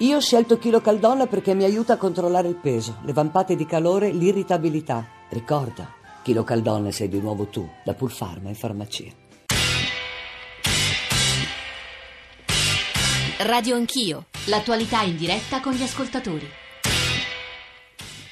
Io ho scelto Chilo Caldonna perché mi aiuta a controllare il peso, le vampate di calore, l'irritabilità. Ricorda, Chilo Caldonna sei di nuovo tu, da Pulpharma in farmacia. Radio Anch'io, l'attualità in diretta con gli ascoltatori.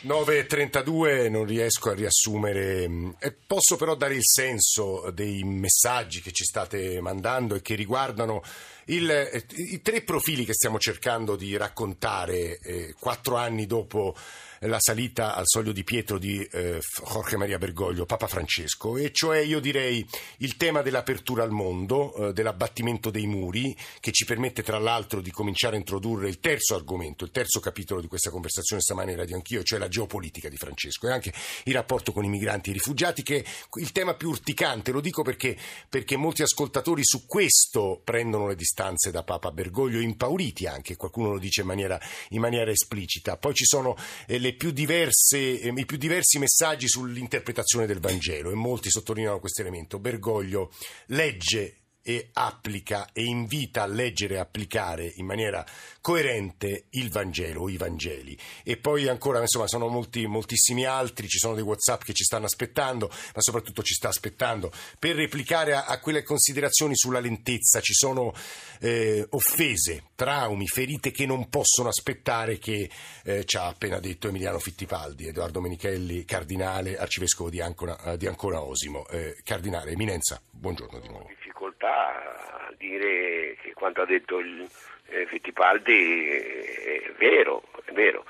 9.32 non riesco a riassumere, mm, posso però dare il senso dei messaggi che ci state mandando e che riguardano il, eh, i tre profili che stiamo cercando di raccontare eh, quattro anni dopo la salita al soglio di Pietro di eh, Jorge Maria Bergoglio, Papa Francesco, e cioè io direi il tema dell'apertura al mondo, eh, dell'abbattimento dei muri, che ci permette tra l'altro di cominciare a introdurre il terzo argomento, il terzo capitolo di questa conversazione stamane in Radio Anch'io, cioè la geopolitica di Francesco e anche il rapporto con i migranti e i rifugiati, che è il tema più urticante, lo dico perché, perché molti ascoltatori su questo prendono le distanze da Papa Bergoglio, impauriti anche, qualcuno lo dice in maniera, in maniera esplicita. Poi ci sono eh, più diverse, eh, i più diversi messaggi sull'interpretazione del Vangelo e molti sottolineano questo elemento. Bergoglio legge e applica e invita a leggere e applicare in maniera coerente il Vangelo i Vangeli. E poi ancora, insomma, sono molti, moltissimi altri, ci sono dei WhatsApp che ci stanno aspettando, ma soprattutto ci sta aspettando per replicare a, a quelle considerazioni sulla lentezza. Ci sono eh, offese, traumi, ferite che non possono aspettare, che eh, ci ha appena detto Emiliano Fittipaldi, Edoardo Menichelli, cardinale, arcivescovo di Ancona, di Ancona Osimo. Eh, cardinale, Eminenza, buongiorno di nuovo difficoltà a dire che quanto ha detto il eh, Fittipaldi è vero, è vero.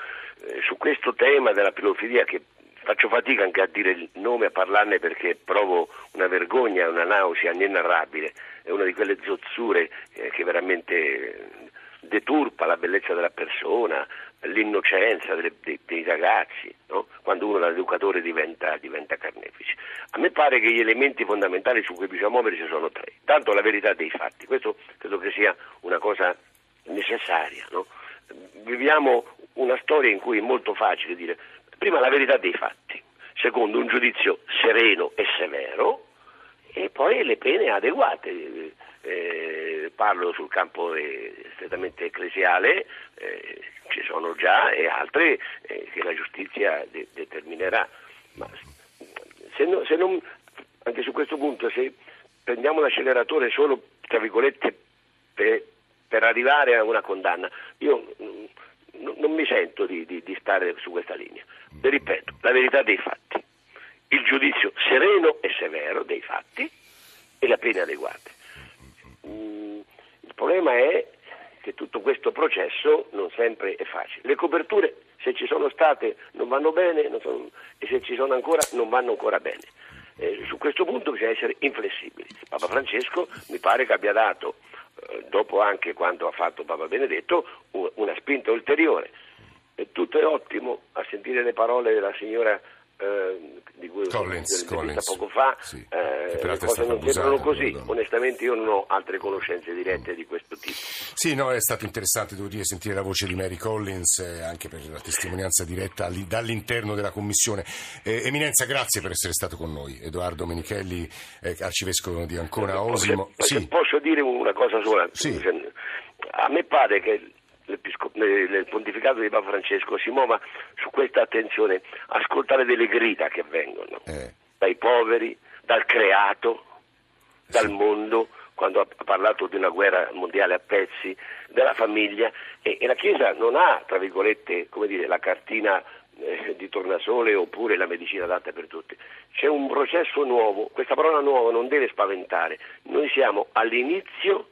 Eh, su questo tema della pedofilia che faccio fatica anche a dire il nome, a parlarne perché provo una vergogna, una nausea inenarrabile, è una di quelle zozzure eh, che veramente deturpa la bellezza della persona, l'innocenza delle, dei, dei, ragazzi, no? quando uno da educatore diventa, diventa, carnefice. A me pare che gli elementi fondamentali su cui bisogna muoverci sono tre. Tanto la verità dei fatti, questo credo che sia una cosa necessaria. No? Viviamo una storia in cui è molto facile dire prima la verità dei fatti, secondo un giudizio sereno e severo e poi le pene adeguate. Eh, parlo sul campo eh, strettamente ecclesiale, eh, ci sono già e altre eh, che la giustizia de- determinerà. Ma se, no, se non, anche su questo punto, se prendiamo l'acceleratore solo, tra virgolette, per, per arrivare a una condanna, io mm, n- non mi sento di, di, di stare su questa linea. Vi ripeto, la verità dei fatti, il giudizio sereno e severo dei fatti e le pene adeguate. Il problema è che tutto questo processo non sempre è facile. Le coperture, se ci sono state, non vanno bene non sono, e se ci sono ancora, non vanno ancora bene. Eh, su questo punto bisogna essere inflessibili. Papa Francesco mi pare che abbia dato, eh, dopo anche quanto ha fatto Papa Benedetto, una spinta ulteriore. E tutto è ottimo a sentire le parole della signora eh, di cui Collins, ho Collins. poco fa, sì, eh, le cose non sembrano così. Onestamente io non ho altre conoscenze dirette mm. di questo tipo. Sì, no, è stato interessante, devo dire, sentire la voce di Mary Collins, eh, anche per la testimonianza diretta dall'interno della Commissione. Eh, Eminenza, grazie per essere stato con noi. Edoardo Menichelli, eh, arcivescovo di Ancona Osimo. Posso, sì. posso dire una cosa sola? Sì. A me pare che il pontificato di Papa Francesco si muova su questa attenzione, ascoltare delle grida che vengono eh. dai poveri, dal creato, dal sì. mondo, quando ha parlato di una guerra mondiale a pezzi, della famiglia e, e la Chiesa non ha, tra virgolette, come dire, la cartina eh, di tornasole oppure la medicina adatta per tutti. C'è un processo nuovo, questa parola nuova non deve spaventare, noi siamo all'inizio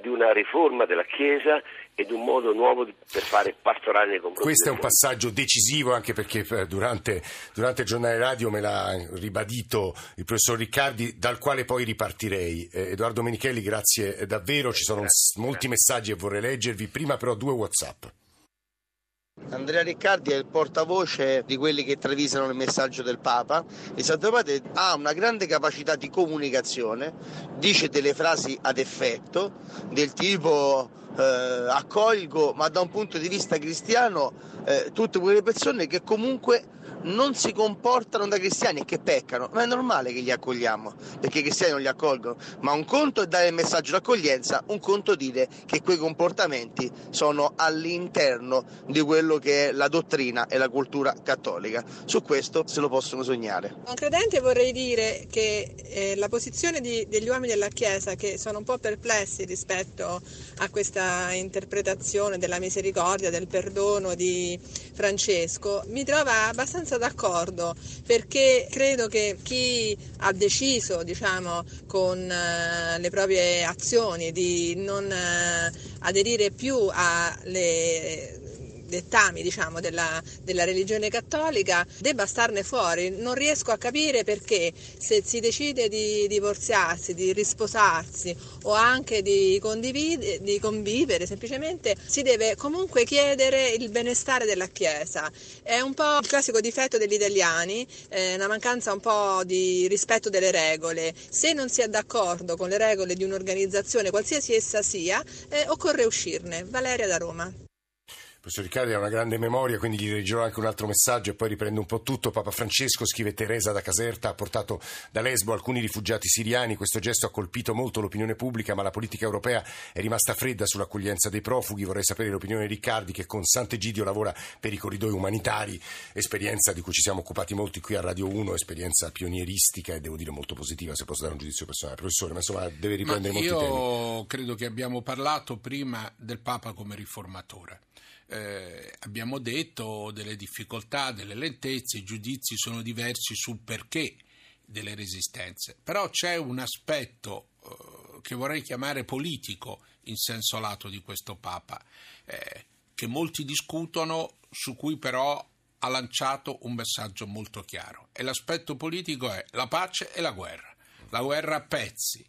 di una riforma della Chiesa e di un modo nuovo per fare pastorale nei confronti Questo è un passaggio decisivo anche perché eh, durante, durante, il giornale radio me l'ha ribadito il professor Riccardi, dal quale poi ripartirei. Eh, Edoardo Menichelli, grazie davvero, ci sono molti messaggi e vorrei leggervi, prima però due Whatsapp. Andrea Riccardi è il portavoce di quelli che travisano il messaggio del Papa e Santo Padre ha una grande capacità di comunicazione, dice delle frasi ad effetto del tipo eh, accolgo, ma da un punto di vista cristiano, eh, tutte quelle persone che comunque non si comportano da cristiani e che peccano, ma è normale che li accogliamo, perché i cristiani non li accolgono, ma un conto è dare il messaggio d'accoglienza, un conto dire che quei comportamenti sono all'interno di quello che è la dottrina e la cultura cattolica. Su questo se lo possono sognare. Un credente vorrei dire che eh, la posizione di, degli uomini della Chiesa che sono un po' perplessi rispetto a questa interpretazione della misericordia, del perdono di Francesco, mi trova abbastanza d'accordo perché credo che chi ha deciso, diciamo, con uh, le proprie azioni di non uh, aderire più alle dettami diciamo, della, della, religione cattolica debba starne fuori. Non riesco a capire perché se si decide di divorziarsi, di risposarsi o anche di, di convivere, semplicemente si deve comunque chiedere il benestare della Chiesa. È un po' il classico difetto degli italiani, eh, una mancanza un po' di rispetto delle regole. Se non si è d'accordo con le regole di un'organizzazione, qualsiasi essa sia, eh, occorre uscirne. Valeria da Roma. Professor Riccardi ha una grande memoria, quindi gli leggerò anche un altro messaggio e poi riprendo un po' tutto. Papa Francesco, scrive Teresa da Caserta, ha portato da Lesbo alcuni rifugiati siriani. Questo gesto ha colpito molto l'opinione pubblica, ma la politica europea è rimasta fredda sull'accoglienza dei profughi. Vorrei sapere l'opinione di Riccardi, che con Sant'Egidio lavora per i corridoi umanitari, esperienza di cui ci siamo occupati molti qui a Radio 1, esperienza pionieristica e devo dire molto positiva, se posso dare un giudizio personale. Professore, ma insomma deve riprendere molti temi. Io credo che abbiamo parlato prima del Papa come riformatore eh, abbiamo detto delle difficoltà, delle lentezze, i giudizi sono diversi sul perché delle resistenze, però c'è un aspetto eh, che vorrei chiamare politico in senso lato di questo Papa, eh, che molti discutono, su cui però ha lanciato un messaggio molto chiaro. E l'aspetto politico è la pace e la guerra, la guerra a pezzi,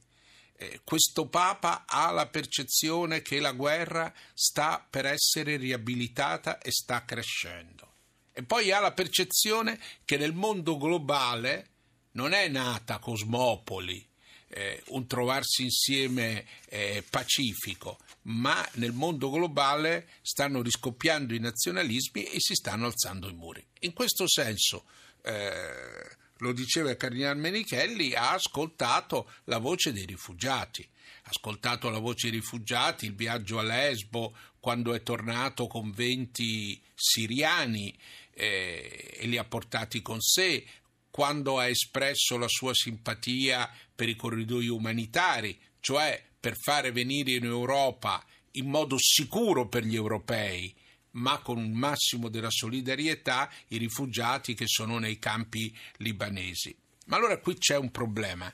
questo Papa ha la percezione che la guerra sta per essere riabilitata e sta crescendo. E poi ha la percezione che nel mondo globale non è nata cosmopoli, eh, un trovarsi insieme eh, pacifico, ma nel mondo globale stanno riscoppiando i nazionalismi e si stanno alzando i muri. In questo senso eh, lo diceva il Cardinal Menichelli, ha ascoltato la voce dei rifugiati. Ha ascoltato la voce dei rifugiati, il viaggio a Lesbo, quando è tornato con 20 siriani eh, e li ha portati con sé, quando ha espresso la sua simpatia per i corridoi umanitari, cioè per fare venire in Europa in modo sicuro per gli europei ma con un massimo della solidarietà i rifugiati che sono nei campi libanesi. Ma allora qui c'è un problema.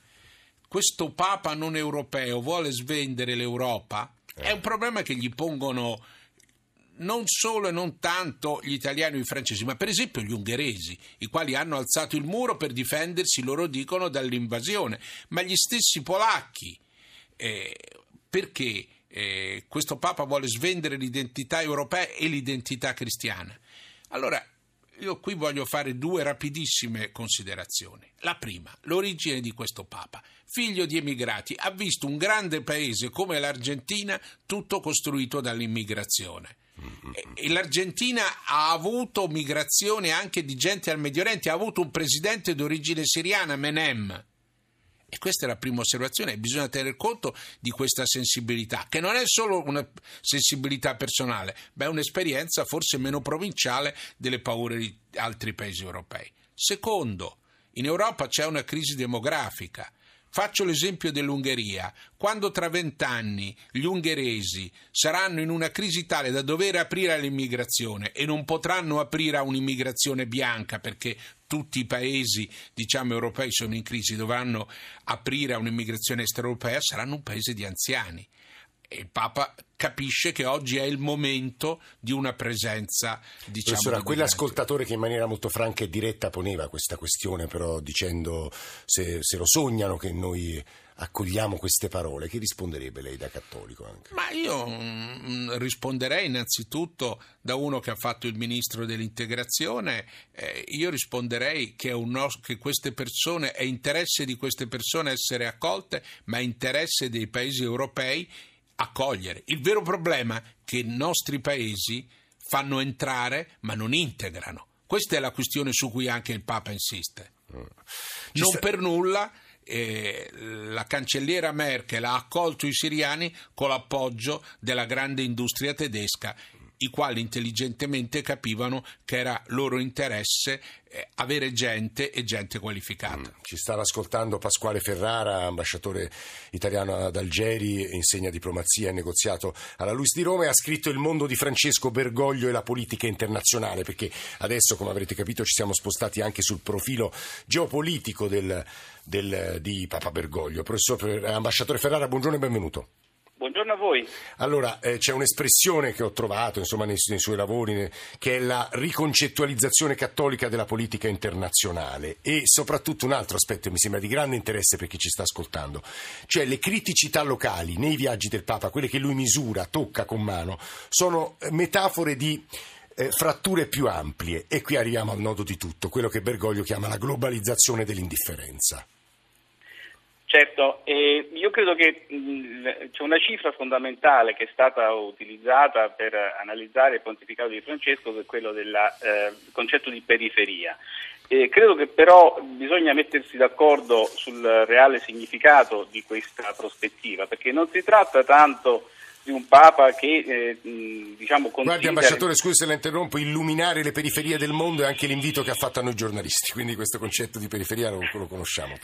Questo Papa non europeo vuole svendere l'Europa? È un problema che gli pongono non solo e non tanto gli italiani o i francesi, ma per esempio gli ungheresi, i quali hanno alzato il muro per difendersi, loro dicono, dall'invasione, ma gli stessi polacchi. Eh, perché? Eh, questo Papa vuole svendere l'identità europea e l'identità cristiana. Allora, io qui voglio fare due rapidissime considerazioni. La prima, l'origine di questo Papa. Figlio di emigrati, ha visto un grande paese come l'Argentina tutto costruito dall'immigrazione. E l'Argentina ha avuto migrazione anche di gente al Medio Oriente, ha avuto un presidente d'origine siriana, Menem e questa è la prima osservazione, bisogna tener conto di questa sensibilità, che non è solo una sensibilità personale, ma è un'esperienza forse meno provinciale delle paure di altri paesi europei. Secondo, in Europa c'è una crisi demografica. Faccio l'esempio dell'Ungheria. Quando tra vent'anni gli ungheresi saranno in una crisi tale da dover aprire all'immigrazione e non potranno aprire a un'immigrazione bianca perché tutti i paesi diciamo, europei sono in crisi, dovranno aprire a un'immigrazione extraeuropea, saranno un paese di anziani. Il Papa capisce che oggi è il momento di una presenza, diciamo. Professora, quell'ascoltatore che in maniera molto franca e diretta poneva questa questione, però dicendo se, se lo sognano che noi accogliamo queste parole, che risponderebbe lei da cattolico anche? Ma io mm, risponderei innanzitutto da uno che ha fatto il ministro dell'integrazione, eh, io risponderei che, nos- che queste persone, è interesse di queste persone essere accolte, ma è interesse dei paesi europei accogliere. Il vero problema è che i nostri paesi fanno entrare ma non integrano Questa è la questione su cui anche il Papa insiste. Ci Non sta- per nulla eh, la cancelliera Merkel ha accolto i siriani con l'appoggio della grande industria tedesca, i quali intelligentemente capivano che era loro interesse eh, avere gente e gente qualificata. Ci stava ascoltando Pasquale Ferrara, ambasciatore italiano ad Algeri, insegna diplomazia e negoziato alla Luis di Roma e ha scritto Il mondo di Francesco Bergoglio e la politica internazionale, perché adesso, come avrete capito, ci siamo spostati anche sul profilo geopolitico del- del- di Papa Bergoglio. Professor, ambasciatore Ferrara, buongiorno e benvenuto. Buongiorno a voi. Allora, eh, c'è un'espressione che ho trovato insomma, nei, nei suoi lavori, ne- che è la riconcettualizzazione cattolica della politica internazionale e soprattutto un altro aspetto che mi sembra di grande interesse per chi ci sta ascoltando, cioè le criticità locali nei viaggi del Papa, quelle che lui misura, tocca con mano, sono eh, metafore di eh, fratture più ampie e qui arriviamo al nodo di tutto, quello che Bergoglio chiama la globalizzazione dell'indifferenza. Certo, eh, io credo che mh, c'è una cifra fondamentale che è stata utilizzata per analizzare il pontificato di Francesco, che è quello del concetto di periferia. Eh, credo che però bisogna mettersi d'accordo sul reale significato di questa prospettiva, perché non si tratta tanto di un Papa che eh, diciamo Guardi, considera... ambasciatore, scusi se la interrompo, illuminare le periferie del mondo è anche l'invito che ha fatto a noi giornalisti, quindi questo concetto di periferia lo, lo conosciamo.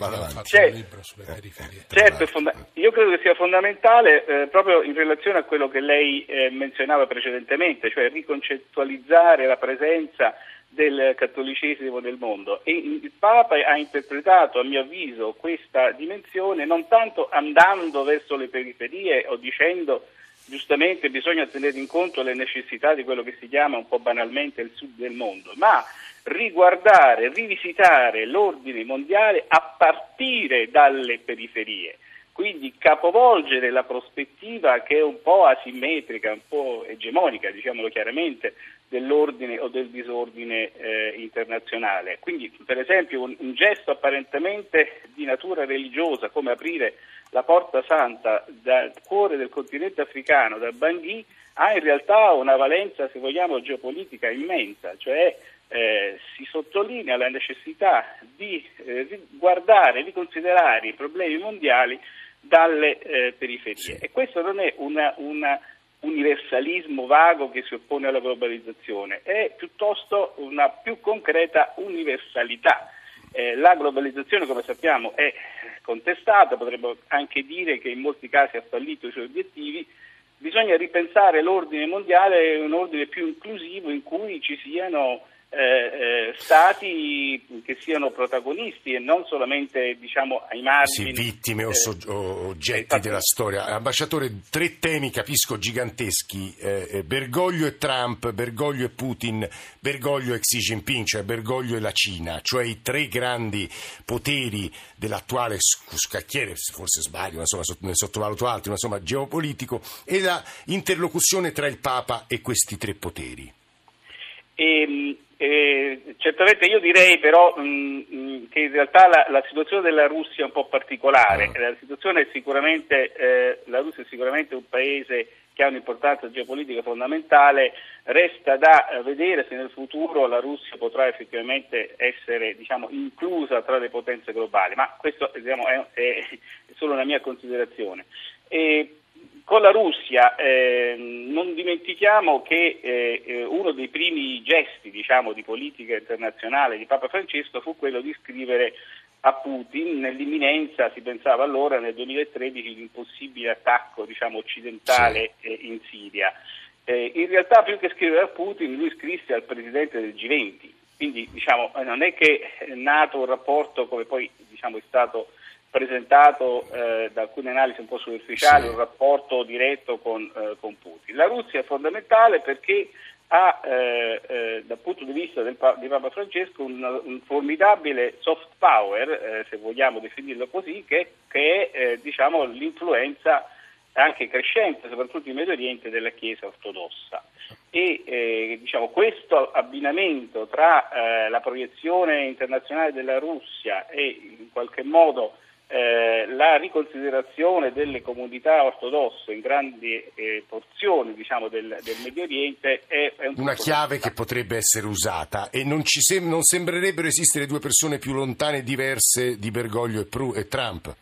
Libro sulle periferie. Certo, fonda- io credo che sia fondamentale eh, proprio in relazione a quello che lei eh, menzionava precedentemente, cioè riconcettualizzare la presenza del cattolicesimo nel mondo. E il Papa ha interpretato, a mio avviso, questa dimensione non tanto andando verso le periferie o dicendo giustamente bisogna tenere in conto le necessità di quello che si chiama un po' banalmente il sud del mondo, ma riguardare, rivisitare l'ordine mondiale a partire dalle periferie. Quindi capovolgere la prospettiva che è un po' asimmetrica, un po' egemonica, diciamolo chiaramente, dell'ordine o del disordine eh, internazionale. Quindi, per esempio, un, un gesto apparentemente di natura religiosa, come aprire la porta santa dal cuore del continente africano, da Bangui, ha in realtà una valenza, se vogliamo, geopolitica immensa, cioè eh, si sottolinea la necessità di eh, guardare, di considerare i problemi mondiali dalle eh, periferie. E questo non è una universalismo vago che si oppone alla globalizzazione, è piuttosto una più concreta universalità. Eh, la globalizzazione, come sappiamo, è contestata, potremmo anche dire che in molti casi ha fallito i suoi obiettivi, bisogna ripensare l'ordine mondiale, un ordine più inclusivo in cui ci siano eh, eh, stati che siano protagonisti e non solamente diciamo ai Sì, margini. vittime o, eh, so- o oggetti della storia. Ambasciatore, tre temi capisco giganteschi, eh, eh, Bergoglio e Trump, Bergoglio e Putin, Bergoglio e Xi Jinping, cioè Bergoglio e la Cina, cioè i tre grandi poteri dell'attuale sc- scacchiere, forse sbaglio, ma insomma ne sottovaluto altri, ma insomma geopolitico, e la interlocuzione tra il Papa e questi tre poteri. E, eh, certamente io direi però mh, che in realtà la, la situazione della Russia è un po' particolare. Ah. La situazione è sicuramente, eh, la Russia è sicuramente un paese che ha un'importanza geopolitica fondamentale, resta da vedere se nel futuro la Russia potrà effettivamente essere diciamo, inclusa tra le potenze globali, ma questo diciamo, è, è solo una mia considerazione. E, con la Russia eh, non dimentichiamo che eh, eh, uno dei primi gesti diciamo, di politica internazionale di Papa Francesco fu quello di scrivere a Putin nell'imminenza, si pensava allora nel 2013, di un possibile attacco diciamo, occidentale eh, in Siria. Eh, in realtà più che scrivere a Putin lui scrisse al presidente del G20, quindi diciamo, non è che è nato un rapporto come poi diciamo, è stato presentato eh, da alcune analisi un po' superficiali, Sì. un rapporto diretto con, eh, con Putin. La Russia è fondamentale perché ha eh, eh, dal punto di vista del, di Papa Francesco un, un formidabile soft power, eh, se vogliamo definirlo così, che, che è eh, diciamo, l'influenza anche crescente, soprattutto in Medio Oriente, della Chiesa ortodossa. E eh, diciamo, questo abbinamento tra eh, la proiezione internazionale della Russia e in qualche modo eh, la riconsiderazione delle comunità ortodosse in grandi eh, porzioni diciamo, del, del, Medio Oriente è, è un una chiave che potrebbe essere usata e non, sem- non, sembrerebbero esistere due persone più lontane e diverse di Bergoglio e, Pru- e Trump.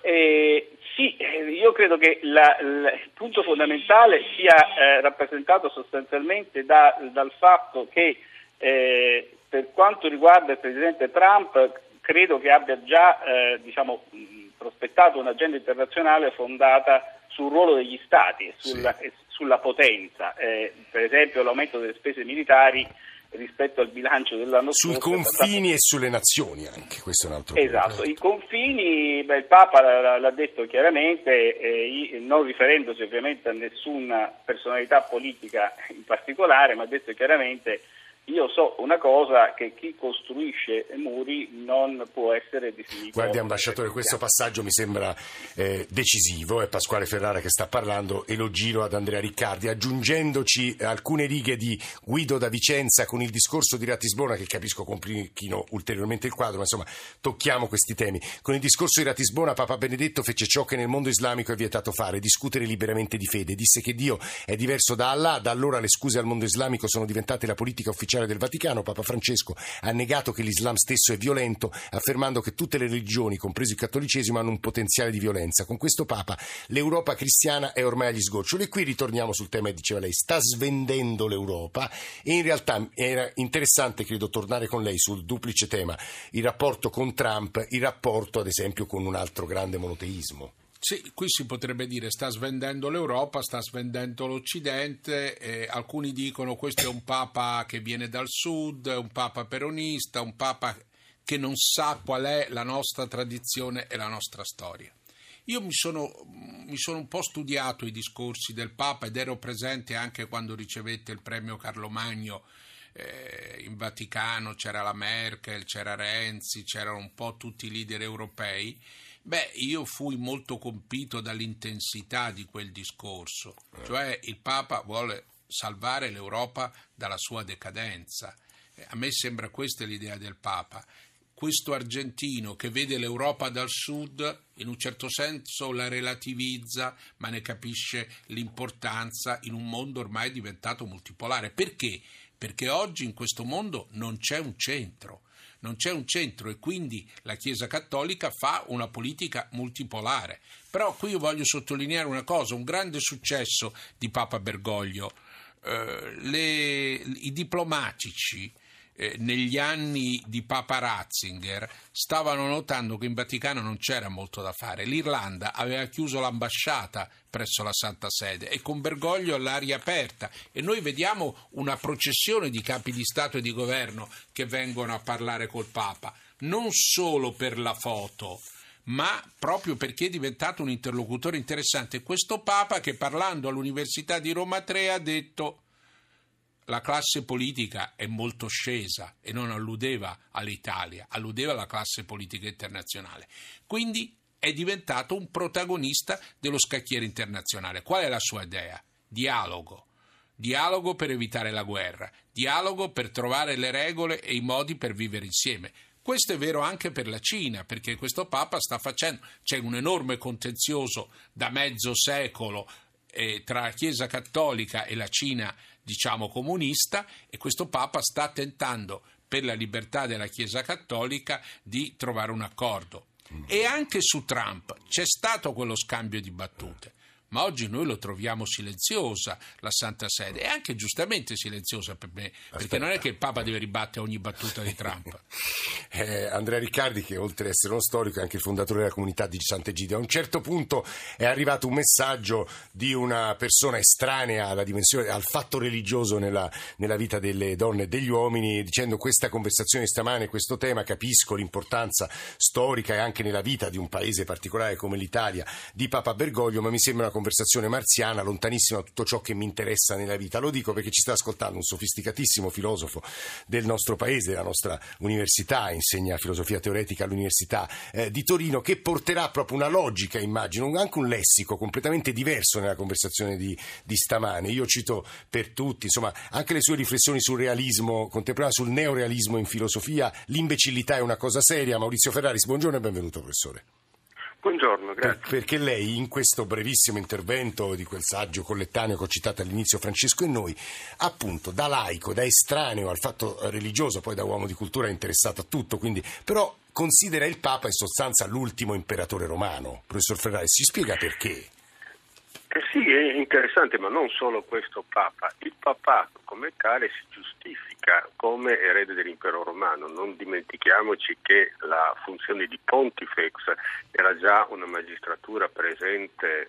Eh, sì, eh, io credo che la, la, il punto fondamentale sia eh, rappresentato sostanzialmente da, dal fatto che per quanto riguarda il Presidente Trump credo che abbia già eh, diciamo, prospettato un'agenda internazionale fondata sul ruolo degli Stati e sulla, sì. sulla potenza, eh, per esempio l'aumento delle spese militari rispetto al bilancio dell'anno Sui scorso. Sui confini e sulle nazioni anche, questo è un altro esatto. punto. Esatto, i confini, beh, il Papa l'ha detto chiaramente, eh, non riferendosi ovviamente a nessuna personalità politica in particolare, ma ha detto chiaramente io so una cosa, che chi costruisce muri non può essere definito... Guardi ambasciatore, questo passaggio mi sembra eh, decisivo, è Pasquale Ferrara che sta parlando e lo giro ad Andrea Riccardi, aggiungendoci alcune righe di Guido da Vicenza con il discorso di Ratisbona, che capisco complichino ulteriormente il quadro, ma insomma tocchiamo questi temi. Con il discorso di Ratisbona Papa Benedetto fece ciò che nel mondo islamico è vietato fare, discutere liberamente di fede, disse che Dio è diverso da Allah, da allora le scuse al mondo islamico sono diventate la politica ufficiale ufficiale del Vaticano, Papa Francesco ha negato che l'Islam stesso è violento, affermando che tutte le religioni, compreso il cattolicesimo, hanno un potenziale di violenza. Con questo Papa l'Europa cristiana è ormai agli sgoccioli. E qui ritorniamo sul tema diceva lei, sta svendendo l'Europa e in realtà era interessante, credo, tornare con lei sul duplice tema, il rapporto con Trump, il rapporto ad esempio con un altro grande monoteismo. Sì, qui si potrebbe dire sta svendendo l'Europa, sta svendendo l'Occidente, eh, alcuni dicono questo è un Papa che viene dal sud, un Papa peronista, un Papa che non sa qual è la nostra tradizione e la nostra storia. Io mi sono, mi sono, un po' studiato i discorsi del Papa ed ero presente anche quando ricevette il premio Carlo Magno eh, in Vaticano, c'era la Merkel, c'era Renzi, c'erano un po' tutti i leader europei Beh, io fui molto colpito dall'intensità di quel discorso, cioè il Papa vuole salvare l'Europa dalla sua decadenza. A me sembra questa l'idea del Papa. Questo argentino che vede l'Europa dal sud, in un certo senso la relativizza, ma ne capisce l'importanza in un mondo ormai diventato multipolare. Perché? Perché oggi in questo mondo non c'è un centro non c'è un centro e quindi la Chiesa Cattolica fa una politica multipolare. Però qui io voglio sottolineare una cosa, un grande successo di Papa Bergoglio. Eh, le, I diplomatici eh, negli anni di Papa Ratzinger stavano notando che in Vaticano non c'era molto da fare. L'Irlanda aveva chiuso l'ambasciata presso la Santa Sede e con Bergoglio l'ha riaperta e noi vediamo una processione di capi di Stato e di governo che vengono a parlare col Papa, non solo per la foto, ma proprio perché è diventato un interlocutore interessante. Questo Papa che parlando all'Università di Roma 3 ha detto la classe politica è molto scesa e non alludeva all'Italia, alludeva alla classe politica internazionale. Quindi è diventato un protagonista dello scacchiere internazionale. Qual è la sua idea? Dialogo. Dialogo per evitare la guerra, dialogo per trovare le regole e i modi per vivere insieme. Questo è vero anche per la Cina, perché questo Papa sta facendo, c'è un enorme contenzioso da mezzo secolo eh, tra la Chiesa cattolica e la Cina diciamo comunista e questo Papa sta tentando per la libertà della Chiesa cattolica di trovare un accordo. E anche su Trump c'è stato quello scambio di battute ma oggi noi lo troviamo silenziosa la Santa Sede e anche giustamente silenziosa per me, perché Aspetta. non è che il Papa deve ribattere ogni battuta di Trump. eh, Andrea Riccardi, che oltre ad essere uno storico è anche il fondatore della comunità di Sant'Egidio, a un certo punto è arrivato un messaggio di una persona estranea alla dimensione, al fatto religioso nella, nella vita delle donne e degli uomini, dicendo questa conversazione stamane, questo tema, capisco l'importanza storica e anche nella vita di un paese particolare come l'Italia di Papa Bergoglio, ma mi sembra una conversazione marziana, lontanissima da tutto ciò che mi interessa nella vita. Lo dico perché ci sta ascoltando un sofisticatissimo filosofo del nostro paese, della nostra università, insegna filosofia teoretica all'Università eh, di Torino, che porterà proprio una logica, immagino, anche un lessico completamente diverso nella conversazione di, di stamane. Io cito per tutti, insomma, anche le sue riflessioni sul realismo contemporaneo, sul neorealismo in filosofia. L'imbecillità è una cosa seria. Maurizio Ferraris, buongiorno e benvenuto, professore. Buongiorno, grazie. Per, perché lei in questo brevissimo intervento di quel saggio collettaneo che ho citato all'inizio Francesco e noi, appunto da laico, da estraneo al fatto religioso, poi da uomo di cultura è interessato a tutto, quindi però considera il Papa in sostanza l'ultimo imperatore romano. Professor Ferrari, si spiega perché? Eh sì, è interessante, ma non solo questo Papa. Il papato come tale si giustifica come erede dell'impero romano. Non dimentichiamoci che la funzione di pontifex era già una magistratura presente eh,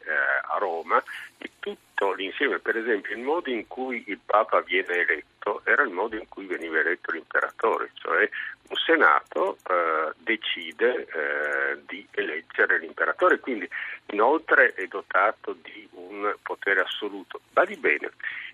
a Roma e tutto l'insieme, per esempio il modo in cui il Papa viene eletto era il modo in cui veniva eletto l'imperatore, cioè un Senato eh, decide eh, di eleggere l'imperatore, quindi inoltre è dotato di un potere assoluto. Badi bene,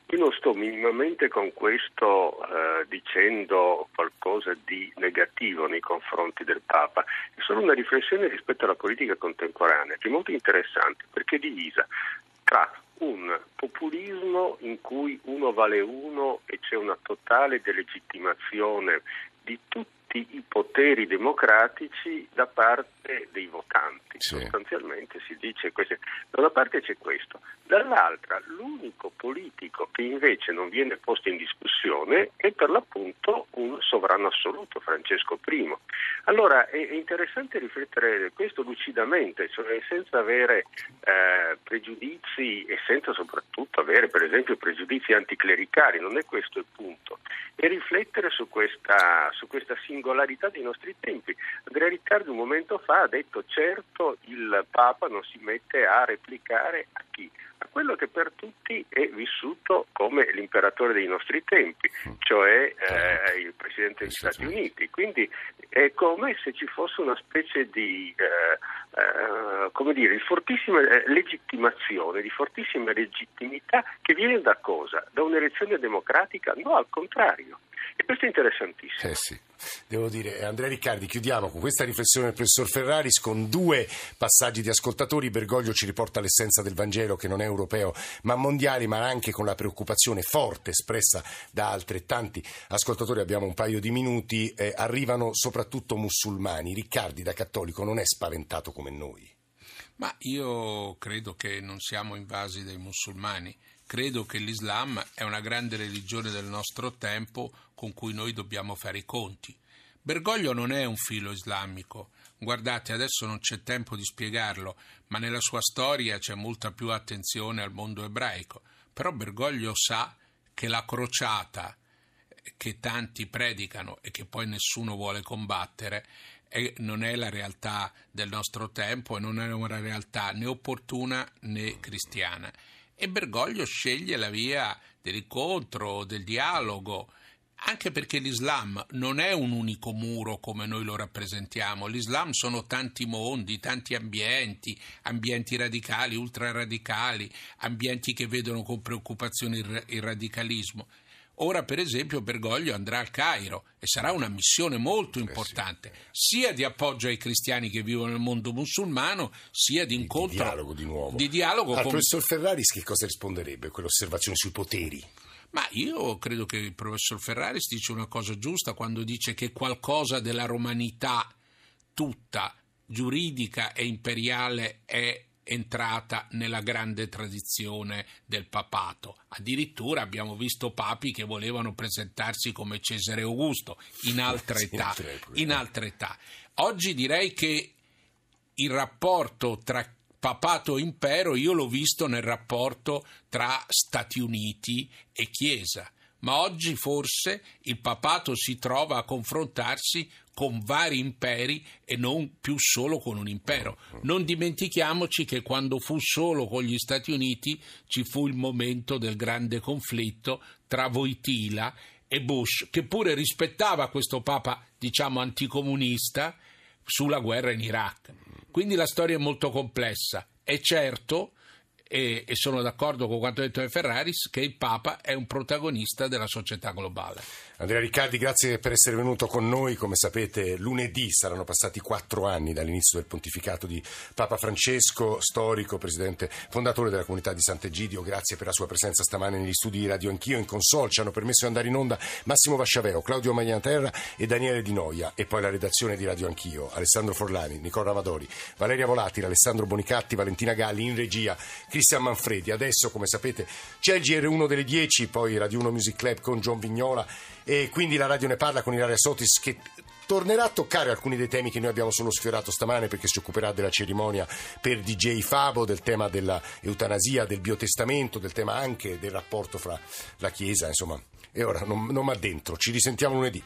io non sto minimamente con questo eh, dicendo qualcosa di negativo nei confronti del Papa, è solo una riflessione rispetto alla politica contemporanea che è molto interessante perché è divisa tra un populismo in cui uno vale uno e c'è una totale delegittimazione di tutti i poteri democratici da parte dei votanti. Sì. Sostanzialmente si dice questo. Da una parte c'è questo, dall'altra l'unico politico che invece non viene posto in discussione è per l'appunto un sovrano assoluto, Francesco I. Allora è interessante riflettere questo lucidamente, cioè senza avere eh, pregiudizi e senza soprattutto avere per esempio pregiudizi anticlericali, non è questo il punto, e riflettere su questa, su questa singolarità dei nostri tempi. Andrea Riccardo un momento fa ha detto certo il Papa non si mette a replicare a chi? Quello che per tutti è vissuto come l'imperatore dei nostri tempi, cioè eh, il Presidente degli Stati Uniti. Quindi è come se ci fosse una specie di eh, eh, come dire, di fortissima eh, legittimazione, di fortissima legittimità che viene da cosa? Da un'elezione democratica? No, al contrario. E questo è interessantissimo. Eh sì. Devo dire, Andrea Riccardi, chiudiamo con questa riflessione del professor Ferraris con due passaggi di ascoltatori. Bergoglio ci riporta l'essenza del Vangelo che non è europeo ma mondiale, ma anche con la preoccupazione forte espressa da altrettanti ascoltatori. Abbiamo un paio di minuti. Eh, arrivano soprattutto musulmani. Riccardi, da cattolico, non è spaventato come noi. Ma io credo che non siamo invasi dai musulmani. Credo che l'Islam è una grande religione del nostro tempo con cui noi dobbiamo fare i conti. Bergoglio non è un filo islamico. Guardate, adesso non c'è tempo di spiegarlo, ma nella sua storia c'è molta più attenzione al mondo ebraico. Però Bergoglio sa che la crociata che tanti predicano e che poi nessuno vuole combattere è, non è la realtà del nostro tempo e non è una realtà né opportuna né cristiana e Bergoglio sceglie la via dell'incontro, del dialogo, anche perché l'Islam non è un unico muro come noi lo rappresentiamo, l'Islam sono tanti mondi, tanti ambienti, ambienti radicali, ultraradicali, ambienti che vedono con preoccupazione il radicalismo. Ora, per esempio, Bergoglio andrà al Cairo e sarà una missione molto importante, sia di appoggio ai cristiani che vivono nel mondo musulmano, sia di incontro. Di, dialogo di nuovo. Di dialogo Al con... professor Ferraris che cosa risponderebbe a quell'osservazione sui poteri? Ma io credo che il professor Ferraris dice una cosa giusta quando dice che qualcosa della romanità tutta, giuridica e imperiale, è entrata nella grande tradizione del papato. Addirittura abbiamo visto papi che volevano presentarsi come Cesare Augusto in altre età. In altre età. Oggi direi che il rapporto tra papato impero io l'ho visto nel rapporto tra Stati Uniti e Chiesa ma oggi forse il papato si trova a confrontarsi con vari imperi e non più solo con un impero. Non dimentichiamoci che quando fu solo con gli Stati Uniti ci fu il momento del grande conflitto tra Voitila e Bush, che pure rispettava questo papa, diciamo, anticomunista sulla guerra in Iraq. Quindi la storia è molto complessa. È certo e, e sono d'accordo con quanto detto da Ferraris che il Papa è un protagonista della società globale. Andrea Riccardi, grazie per essere venuto con noi. Come sapete, lunedì saranno passati quattro anni dall'inizio del pontificato di Papa Francesco, storico, presidente fondatore della comunità di Sant'Egidio. Grazie per la sua presenza stamane negli studi di Radio Anch'io. In console ci hanno permesso di andare in onda Massimo Vasciaveo, Claudio Magnaterra e Daniele Di Noia. E poi la redazione di Radio Anch'io, Alessandro Forlani, Nicola Ramadori, Valeria Volatile, Alessandro Bonicatti, Valentina Galli, in regia, Cristian Manfredi. Adesso, come sapete, c'è il GR1 delle 10, poi Radio 1 Music Club con John Vignola e quindi la radio ne parla con Ilaria Sotis che tornerà a toccare alcuni dei temi che noi abbiamo solo sfiorato stamane perché si occuperà della cerimonia per DJ Fabo, del tema dell'eutanasia, del biotestamento, del tema anche del rapporto fra la Chiesa, insomma. E ora non, non mi addentro, ci risentiamo lunedì.